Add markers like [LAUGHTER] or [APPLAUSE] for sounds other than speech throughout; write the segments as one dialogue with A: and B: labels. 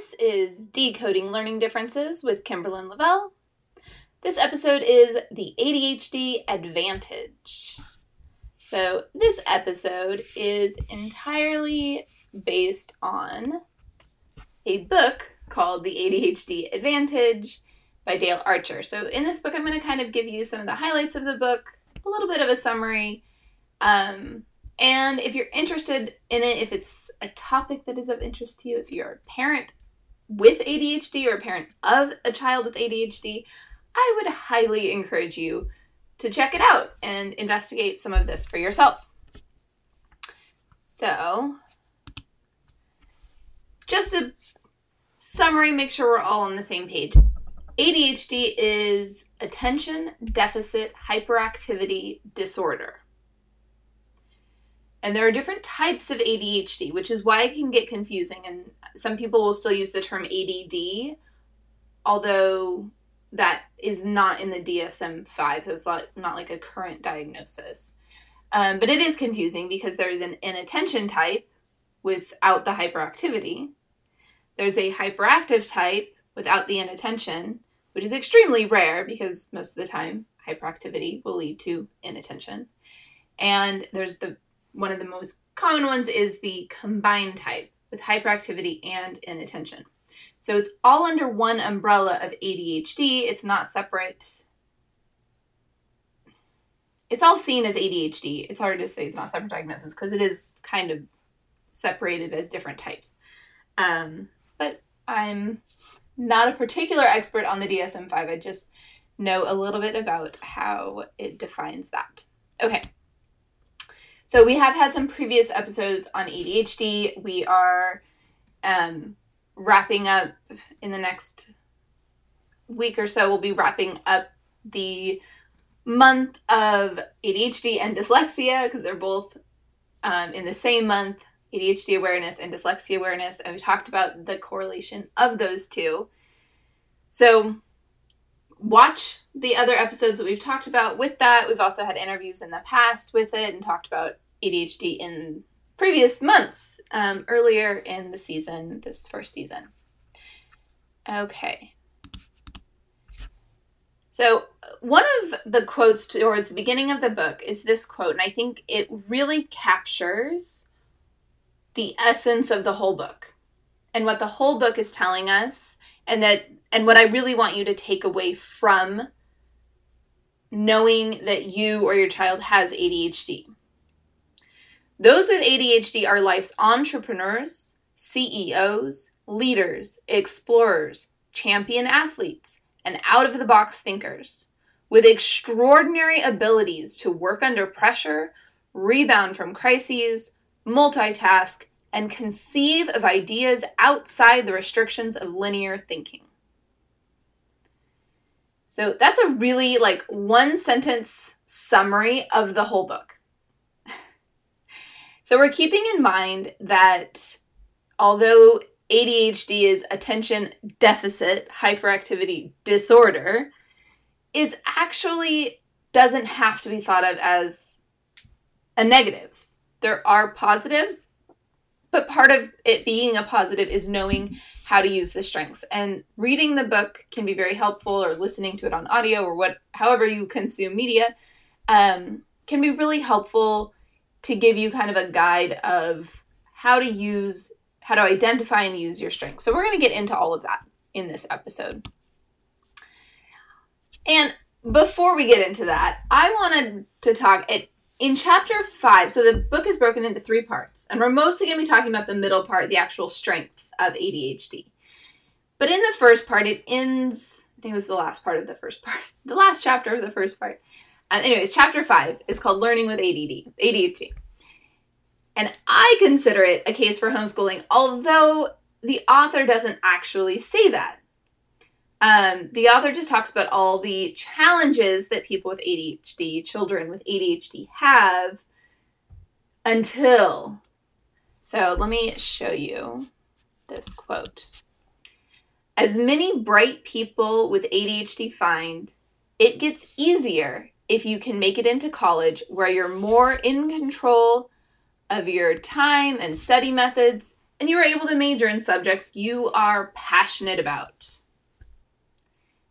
A: This is Decoding Learning Differences with Kimberlyn Lavelle. This episode is the ADHD Advantage. So, this episode is entirely based on a book called The ADHD Advantage by Dale Archer. So, in this book, I'm going to kind of give you some of the highlights of the book, a little bit of a summary, um, and if you're interested in it, if it's a topic that is of interest to you, if you're a parent with ADHD or a parent of a child with ADHD, I would highly encourage you to check it out and investigate some of this for yourself. So, just a summary, make sure we're all on the same page. ADHD is attention deficit hyperactivity disorder. And there are different types of ADHD, which is why it can get confusing. And some people will still use the term ADD, although that is not in the DSM 5, so it's not, not like a current diagnosis. Um, but it is confusing because there's an inattention type without the hyperactivity, there's a hyperactive type without the inattention, which is extremely rare because most of the time hyperactivity will lead to inattention. And there's the one of the most common ones is the combined type with hyperactivity and inattention. So it's all under one umbrella of ADHD. It's not separate. It's all seen as ADHD. It's hard to say it's not separate diagnosis because it is kind of separated as different types. Um, but I'm not a particular expert on the DSM 5. I just know a little bit about how it defines that. Okay. So we have had some previous episodes on ADHD. We are um, wrapping up in the next week or so. We'll be wrapping up the month of ADHD and dyslexia because they're both um, in the same month ADHD awareness and dyslexia awareness. And we talked about the correlation of those two. So watch the other episodes that we've talked about with that. We've also had interviews in the past with it and talked about ADHD in previous months, um, earlier in the season, this first season. Okay. So, one of the quotes towards the beginning of the book is this quote, and I think it really captures the essence of the whole book and what the whole book is telling us, and that and what I really want you to take away from knowing that you or your child has ADHD. Those with ADHD are life's entrepreneurs, CEOs, leaders, explorers, champion athletes, and out of the box thinkers with extraordinary abilities to work under pressure, rebound from crises, multitask, and conceive of ideas outside the restrictions of linear thinking. So that's a really like one sentence summary of the whole book. [LAUGHS] so we're keeping in mind that although ADHD is attention deficit hyperactivity disorder, it actually doesn't have to be thought of as a negative. There are positives, but part of it being a positive is knowing how to use the strengths. And reading the book can be very helpful, or listening to it on audio, or what, however you consume media, um, can be really helpful to give you kind of a guide of how to use, how to identify and use your strengths. So we're going to get into all of that in this episode. And before we get into that, I wanted to talk. It in chapter five, so the book is broken into three parts, and we're mostly going to be talking about the middle part, the actual strengths of ADHD. But in the first part, it ends, I think it was the last part of the first [LAUGHS] part, the last chapter of the first part. Um, anyways, chapter five is called Learning with ADD, ADHD. And I consider it a case for homeschooling, although the author doesn't actually say that. Um, the author just talks about all the challenges that people with ADHD, children with ADHD, have until. So let me show you this quote. As many bright people with ADHD find, it gets easier if you can make it into college where you're more in control of your time and study methods and you are able to major in subjects you are passionate about.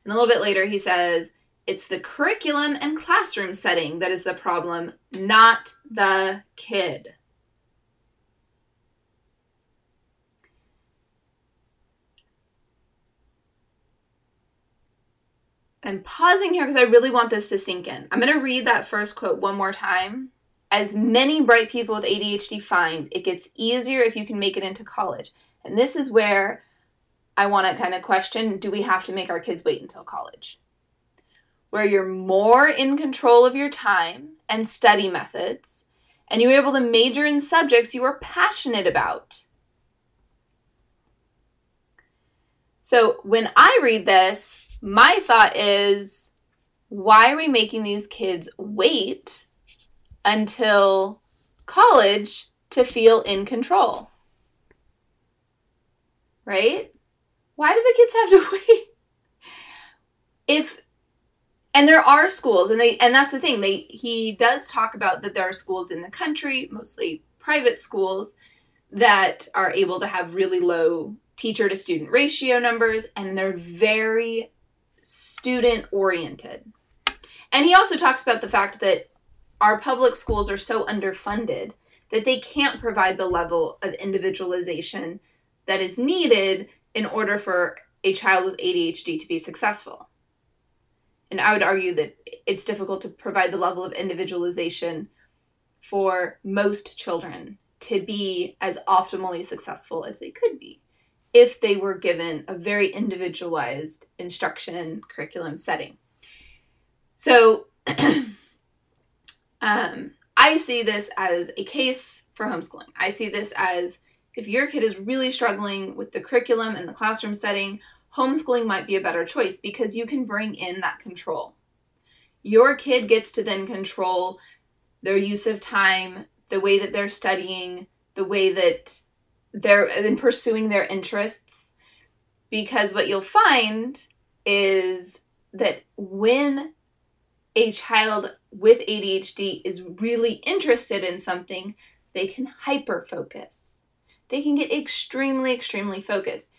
A: And a little bit later, he says, it's the curriculum and classroom setting that is the problem, not the kid. I'm pausing here because I really want this to sink in. I'm going to read that first quote one more time. As many bright people with ADHD find, it gets easier if you can make it into college. And this is where I want to kind of question do we have to make our kids wait until college? Where you're more in control of your time and study methods, and you're able to major in subjects you are passionate about. So when I read this, my thought is why are we making these kids wait until college to feel in control? Right? Why do the kids have to [LAUGHS] wait? If and there are schools and they and that's the thing they he does talk about that there are schools in the country mostly private schools that are able to have really low teacher to student ratio numbers and they're very student oriented. And he also talks about the fact that our public schools are so underfunded that they can't provide the level of individualization that is needed in order for a child with ADHD to be successful. And I would argue that it's difficult to provide the level of individualization for most children to be as optimally successful as they could be if they were given a very individualized instruction curriculum setting. So [CLEARS THROAT] um, I see this as a case for homeschooling. I see this as if your kid is really struggling with the curriculum and the classroom setting, homeschooling might be a better choice because you can bring in that control. Your kid gets to then control their use of time, the way that they're studying, the way that they're in pursuing their interests because what you'll find is that when a child with ADHD is really interested in something, they can hyper focus. They can get extremely, extremely focused.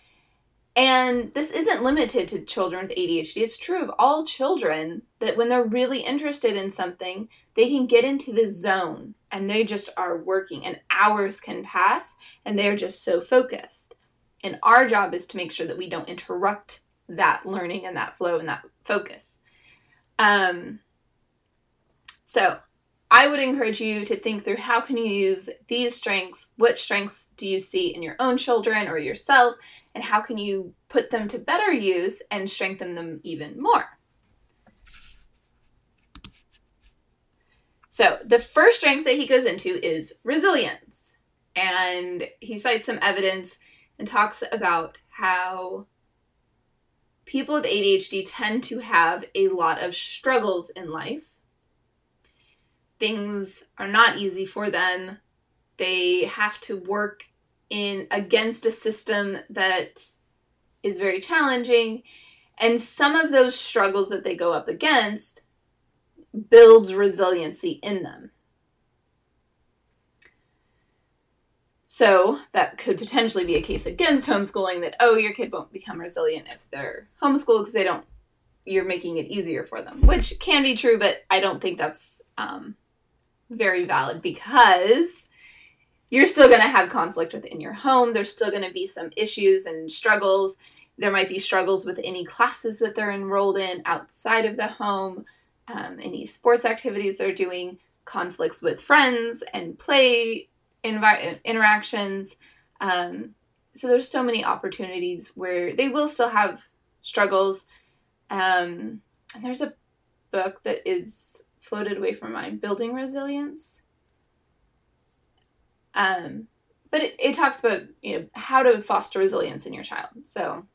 A: And this isn't limited to children with ADHD. It's true of all children that when they're really interested in something, they can get into the zone and they just are working, and hours can pass and they're just so focused. And our job is to make sure that we don't interrupt that learning and that flow and that focus. Um, so I would encourage you to think through how can you use these strengths, what strengths do you see in your own children or yourself, and how can you put them to better use and strengthen them even more. So, the first strength that he goes into is resilience. And he cites some evidence and talks about how people with ADHD tend to have a lot of struggles in life. Things are not easy for them. They have to work in against a system that is very challenging and some of those struggles that they go up against builds resiliency in them. So that could potentially be a case against homeschooling that, oh, your kid won't become resilient if they're homeschooled because they don't, you're making it easier for them, which can be true, but I don't think that's um, very valid because you're still going to have conflict within your home. There's still going to be some issues and struggles. There might be struggles with any classes that they're enrolled in outside of the home um, any sports activities they're doing, conflicts with friends and play interactions. Um, so there's so many opportunities where they will still have struggles. Um, and there's a book that is floated away from my Building Resilience. Um, but it, it talks about you know how to foster resilience in your child. So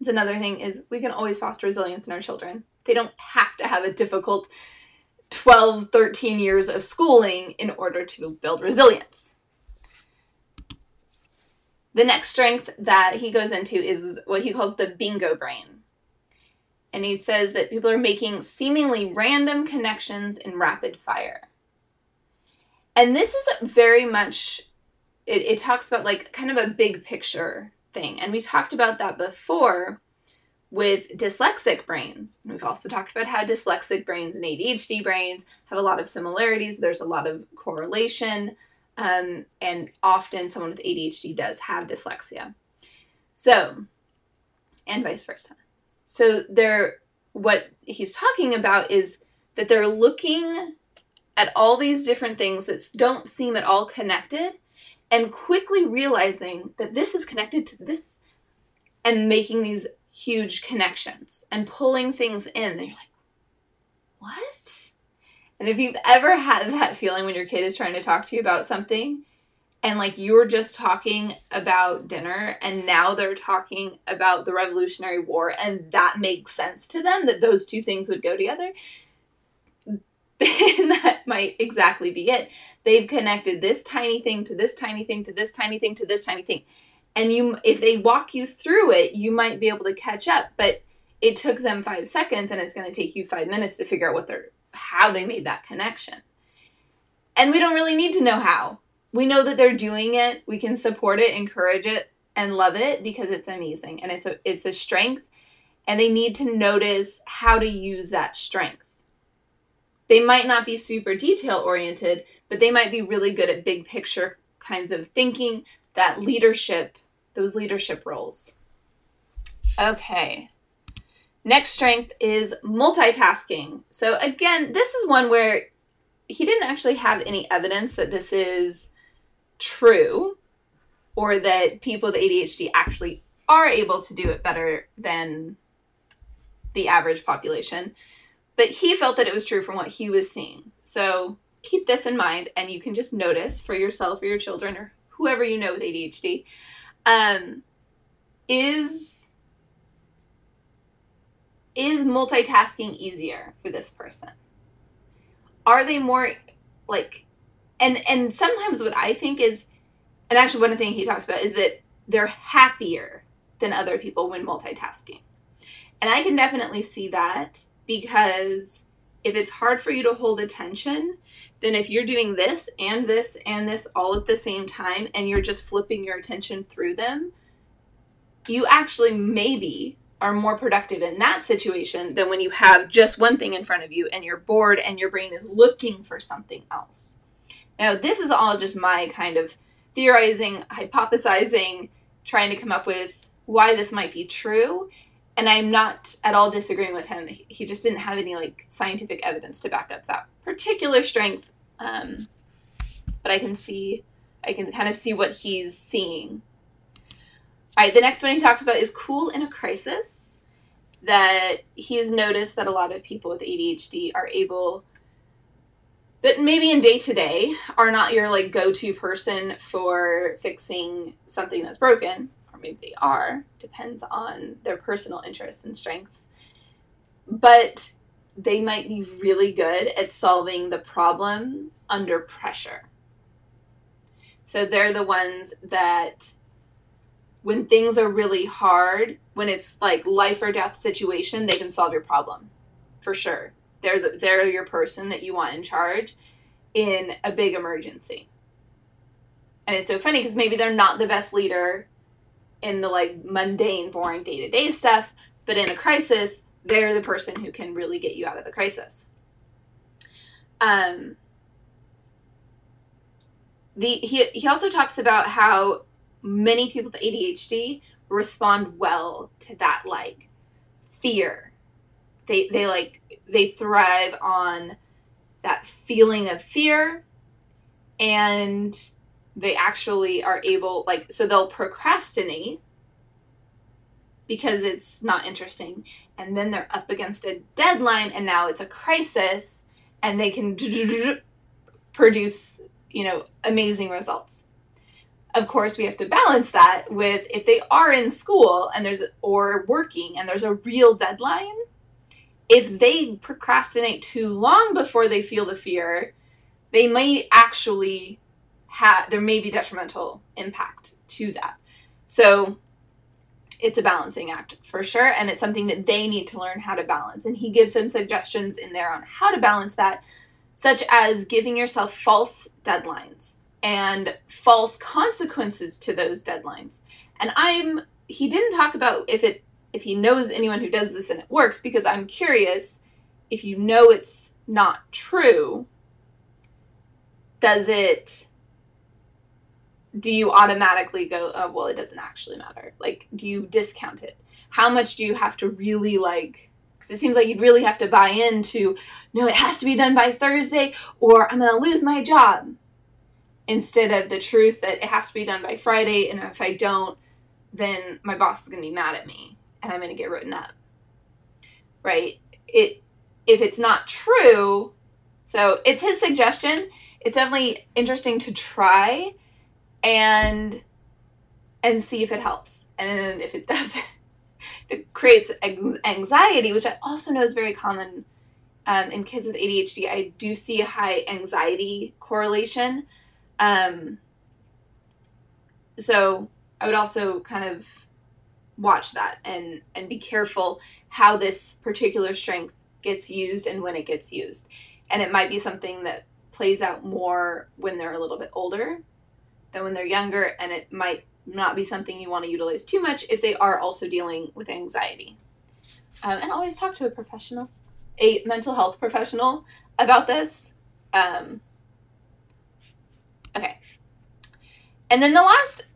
A: it's another thing is we can always foster resilience in our children. They don't have to have a difficult 12, 13 years of schooling in order to build resilience. The next strength that he goes into is what he calls the bingo brain. And he says that people are making seemingly random connections in rapid fire. And this is very much it, it talks about like kind of a big picture thing. And we talked about that before with dyslexic brains. And we've also talked about how dyslexic brains and ADHD brains have a lot of similarities. There's a lot of correlation. Um, and often someone with ADHD does have dyslexia. So, and vice versa. So they're what he's talking about is that they're looking at all these different things that don't seem at all connected and quickly realizing that this is connected to this and making these huge connections and pulling things in. And you're like, what? And if you've ever had that feeling when your kid is trying to talk to you about something and like you're just talking about dinner and now they're talking about the Revolutionary War and that makes sense to them that those two things would go together, [LAUGHS] then that might exactly be it. They've connected this tiny thing to this tiny thing to this tiny thing to this tiny thing. And you if they walk you through it, you might be able to catch up, but it took them 5 seconds and it's going to take you 5 minutes to figure out what they're how they made that connection. And we don't really need to know how. We know that they're doing it. We can support it, encourage it, and love it because it's amazing and it's a it's a strength and they need to notice how to use that strength. They might not be super detail oriented, but they might be really good at big picture kinds of thinking, that leadership, those leadership roles. Okay. Next strength is multitasking. So, again, this is one where he didn't actually have any evidence that this is true or that people with ADHD actually are able to do it better than the average population. But he felt that it was true from what he was seeing. So, keep this in mind and you can just notice for yourself or your children or whoever you know with ADHD um, is is multitasking easier for this person? Are they more like and and sometimes what I think is and actually one things he talks about is that they're happier than other people when multitasking. And I can definitely see that because if it's hard for you to hold attention, then if you're doing this and this and this all at the same time and you're just flipping your attention through them, you actually maybe are more productive in that situation than when you have just one thing in front of you and you're bored and your brain is looking for something else. Now, this is all just my kind of theorizing, hypothesizing, trying to come up with why this might be true. And I'm not at all disagreeing with him. He just didn't have any like scientific evidence to back up that particular strength. Um, but I can see, I can kind of see what he's seeing all right, the next one he talks about is cool in a crisis. That he's noticed that a lot of people with ADHD are able, that maybe in day to day are not your like go to person for fixing something that's broken, or maybe they are, depends on their personal interests and strengths. But they might be really good at solving the problem under pressure. So they're the ones that when things are really hard, when it's like life or death situation, they can solve your problem for sure. They're the, they're your person that you want in charge in a big emergency. And it's so funny because maybe they're not the best leader in the like mundane, boring day to day stuff, but in a crisis, they're the person who can really get you out of the crisis. Um, the he he also talks about how many people with ADHD respond well to that like fear. They they like they thrive on that feeling of fear and they actually are able like so they'll procrastinate because it's not interesting and then they're up against a deadline and now it's a crisis and they can [LAUGHS] produce you know amazing results. Of course we have to balance that with if they are in school and there's or working and there's a real deadline if they procrastinate too long before they feel the fear they might actually have there may be detrimental impact to that so it's a balancing act for sure and it's something that they need to learn how to balance and he gives some suggestions in there on how to balance that such as giving yourself false deadlines and false consequences to those deadlines. And I'm he didn't talk about if it if he knows anyone who does this and it works because I'm curious if you know it's not true does it do you automatically go oh well it doesn't actually matter. Like do you discount it? How much do you have to really like because it seems like you'd really have to buy into no it has to be done by thursday or i'm going to lose my job instead of the truth that it has to be done by friday and if i don't then my boss is going to be mad at me and i'm going to get written up. Right? It if it's not true so it's his suggestion. It's definitely interesting to try and and see if it helps. And if it [LAUGHS] doesn't it creates anxiety which i also know is very common um, in kids with adhd i do see a high anxiety correlation. Um, so i would also kind of watch that and and be careful how this particular strength gets used and when it gets used and it might be something that plays out more when they're a little bit older than when they're younger, and it might not be something you want to utilize too much if they are also dealing with anxiety. Um, and always talk to a professional, a mental health professional about this. Um, okay. And then the last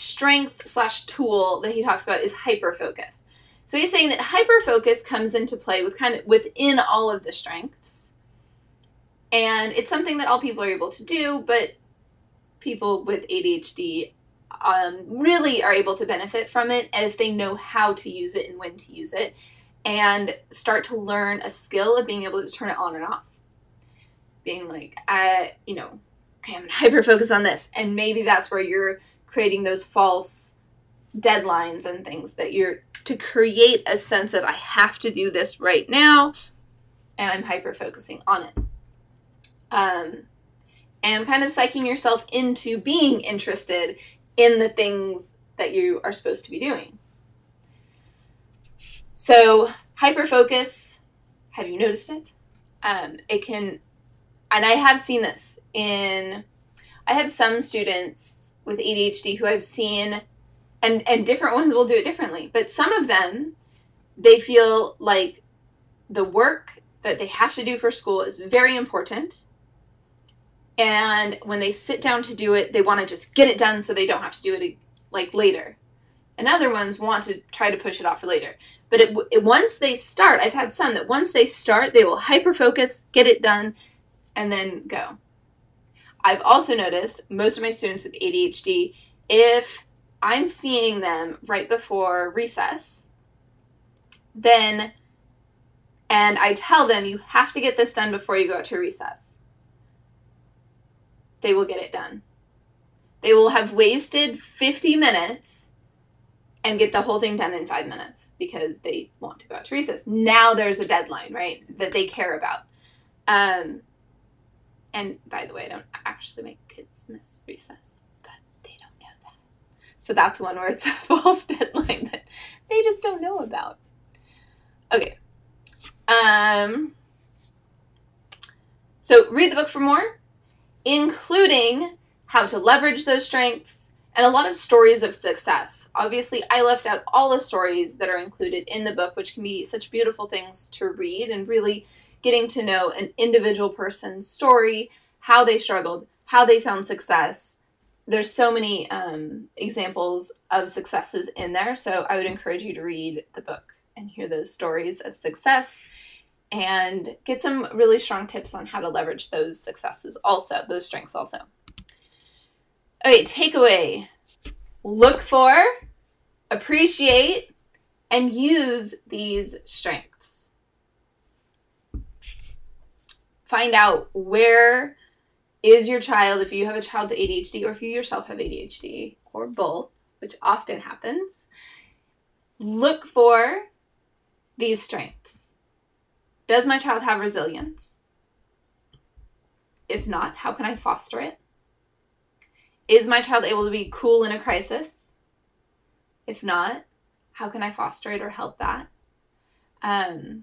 A: strength slash tool that he talks about is hyperfocus. So he's saying that hyperfocus comes into play with kind of within all of the strengths and it's something that all people are able to do, but people with ADHD um, really are able to benefit from it if they know how to use it and when to use it and start to learn a skill of being able to turn it on and off. Being like, I, you know, okay, I'm gonna [LAUGHS] hyper focus on this. And maybe that's where you're creating those false deadlines and things that you're to create a sense of I have to do this right now and I'm hyper focusing on it um, and kind of psyching yourself into being interested in the things that you are supposed to be doing. So, hyper focus, have you noticed it? Um, it can, and I have seen this in, I have some students with ADHD who I've seen, and, and different ones will do it differently, but some of them, they feel like the work that they have to do for school is very important. And when they sit down to do it they want to just get it done so they don't have to do it like later. And other ones want to try to push it off for later. But it, it, once they start i've had some that once they start they will hyper focus get it done and then go i've also noticed most of my students with adhd if i'm seeing them right before recess then and i tell them you have to get this done before you go out to recess they will get it done. They will have wasted 50 minutes and get the whole thing done in five minutes because they want to go out to recess. Now there's a deadline, right, that they care about. Um, and by the way, I don't actually make kids miss recess, but they don't know that. So that's one where it's a [LAUGHS] false deadline that they just don't know about. Okay. Um, so read the book for more including how to leverage those strengths and a lot of stories of success. Obviously, I left out all the stories that are included in the book, which can be such beautiful things to read and really getting to know an individual person's story, how they struggled, how they found success. There's so many um, examples of successes in there, so I would encourage you to read the book and hear those stories of success and get some really strong tips on how to leverage those successes also, those strengths also. Okay, takeaway look for, appreciate, and use these strengths. Find out where is your child, if you have a child with ADHD or if you yourself have ADHD or both, which often happens. Look for these strengths does my child have resilience? If not, how can I foster it? Is my child able to be cool in a crisis? If not, how can I foster it or help that? Um,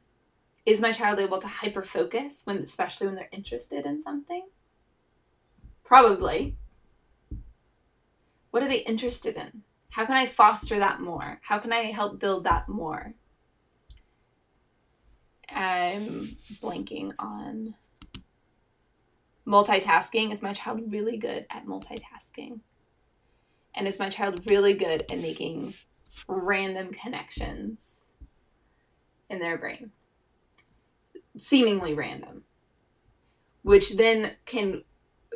A: is my child able to hyper focus when, especially when they're interested in something? Probably. What are they interested in? How can I foster that more? How can I help build that more? I'm blanking on multitasking. Is my child really good at multitasking? And is my child really good at making random connections in their brain? Seemingly random. Which then can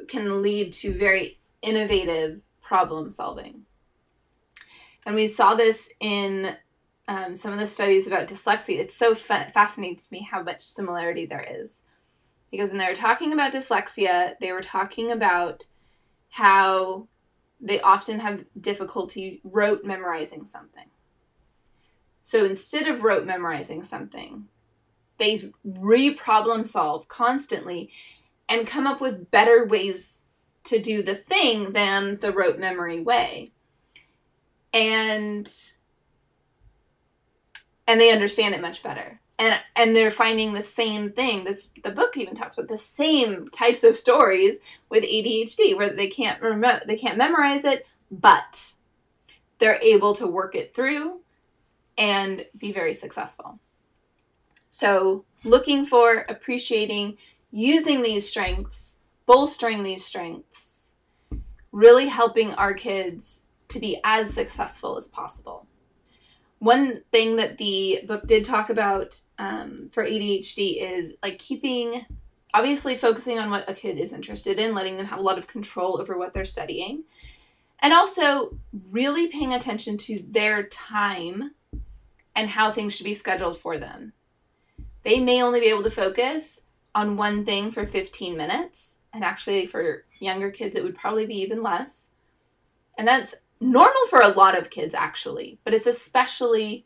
A: can lead to very innovative problem solving. And we saw this in um, some of the studies about dyslexia. It's so fa- fascinating to me how much similarity there is. Because when they were talking about dyslexia, they were talking about how they often have difficulty rote memorizing something. So instead of rote memorizing something, they re problem solve constantly and come up with better ways to do the thing than the rote memory way. And and they understand it much better. And and they're finding the same thing. This the book even talks about the same types of stories with ADHD where they can't remember they can't memorize it, but they're able to work it through and be very successful. So, looking for, appreciating, using these strengths bolstering these strengths, really helping our kids to be as successful as possible. One thing that the book did talk about um, for ADHD is like keeping, obviously, focusing on what a kid is interested in, letting them have a lot of control over what they're studying, and also really paying attention to their time and how things should be scheduled for them. They may only be able to focus on one thing for 15 minutes, and actually for younger kids it would probably be even less. And that's normal for a lot of kids actually but it's especially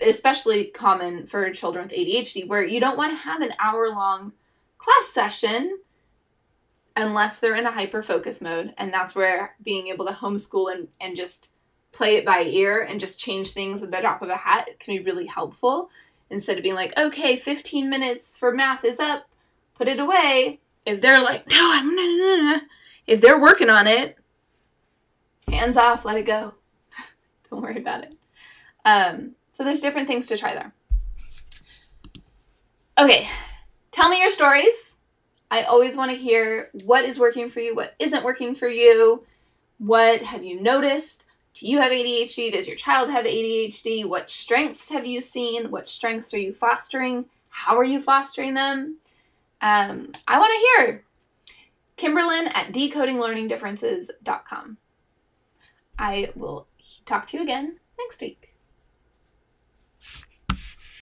A: especially common for children with ADHD where you don't want to have an hour long class session unless they're in a hyper focus mode and that's where being able to homeschool and, and just play it by ear and just change things at the drop of a hat can be really helpful instead of being like okay 15 minutes for math is up put it away. If they're like, no, I'm if they're working on it, hands off, let it go. [LAUGHS] Don't worry about it. Um, so there's different things to try there. Okay, tell me your stories. I always want to hear what is working for you, what isn't working for you, what have you noticed? Do you have ADHD? Does your child have ADHD? What strengths have you seen? What strengths are you fostering? How are you fostering them? Um, I want to hear. Kimberlyn at decodinglearningdifferences.com. I will talk to you again next week.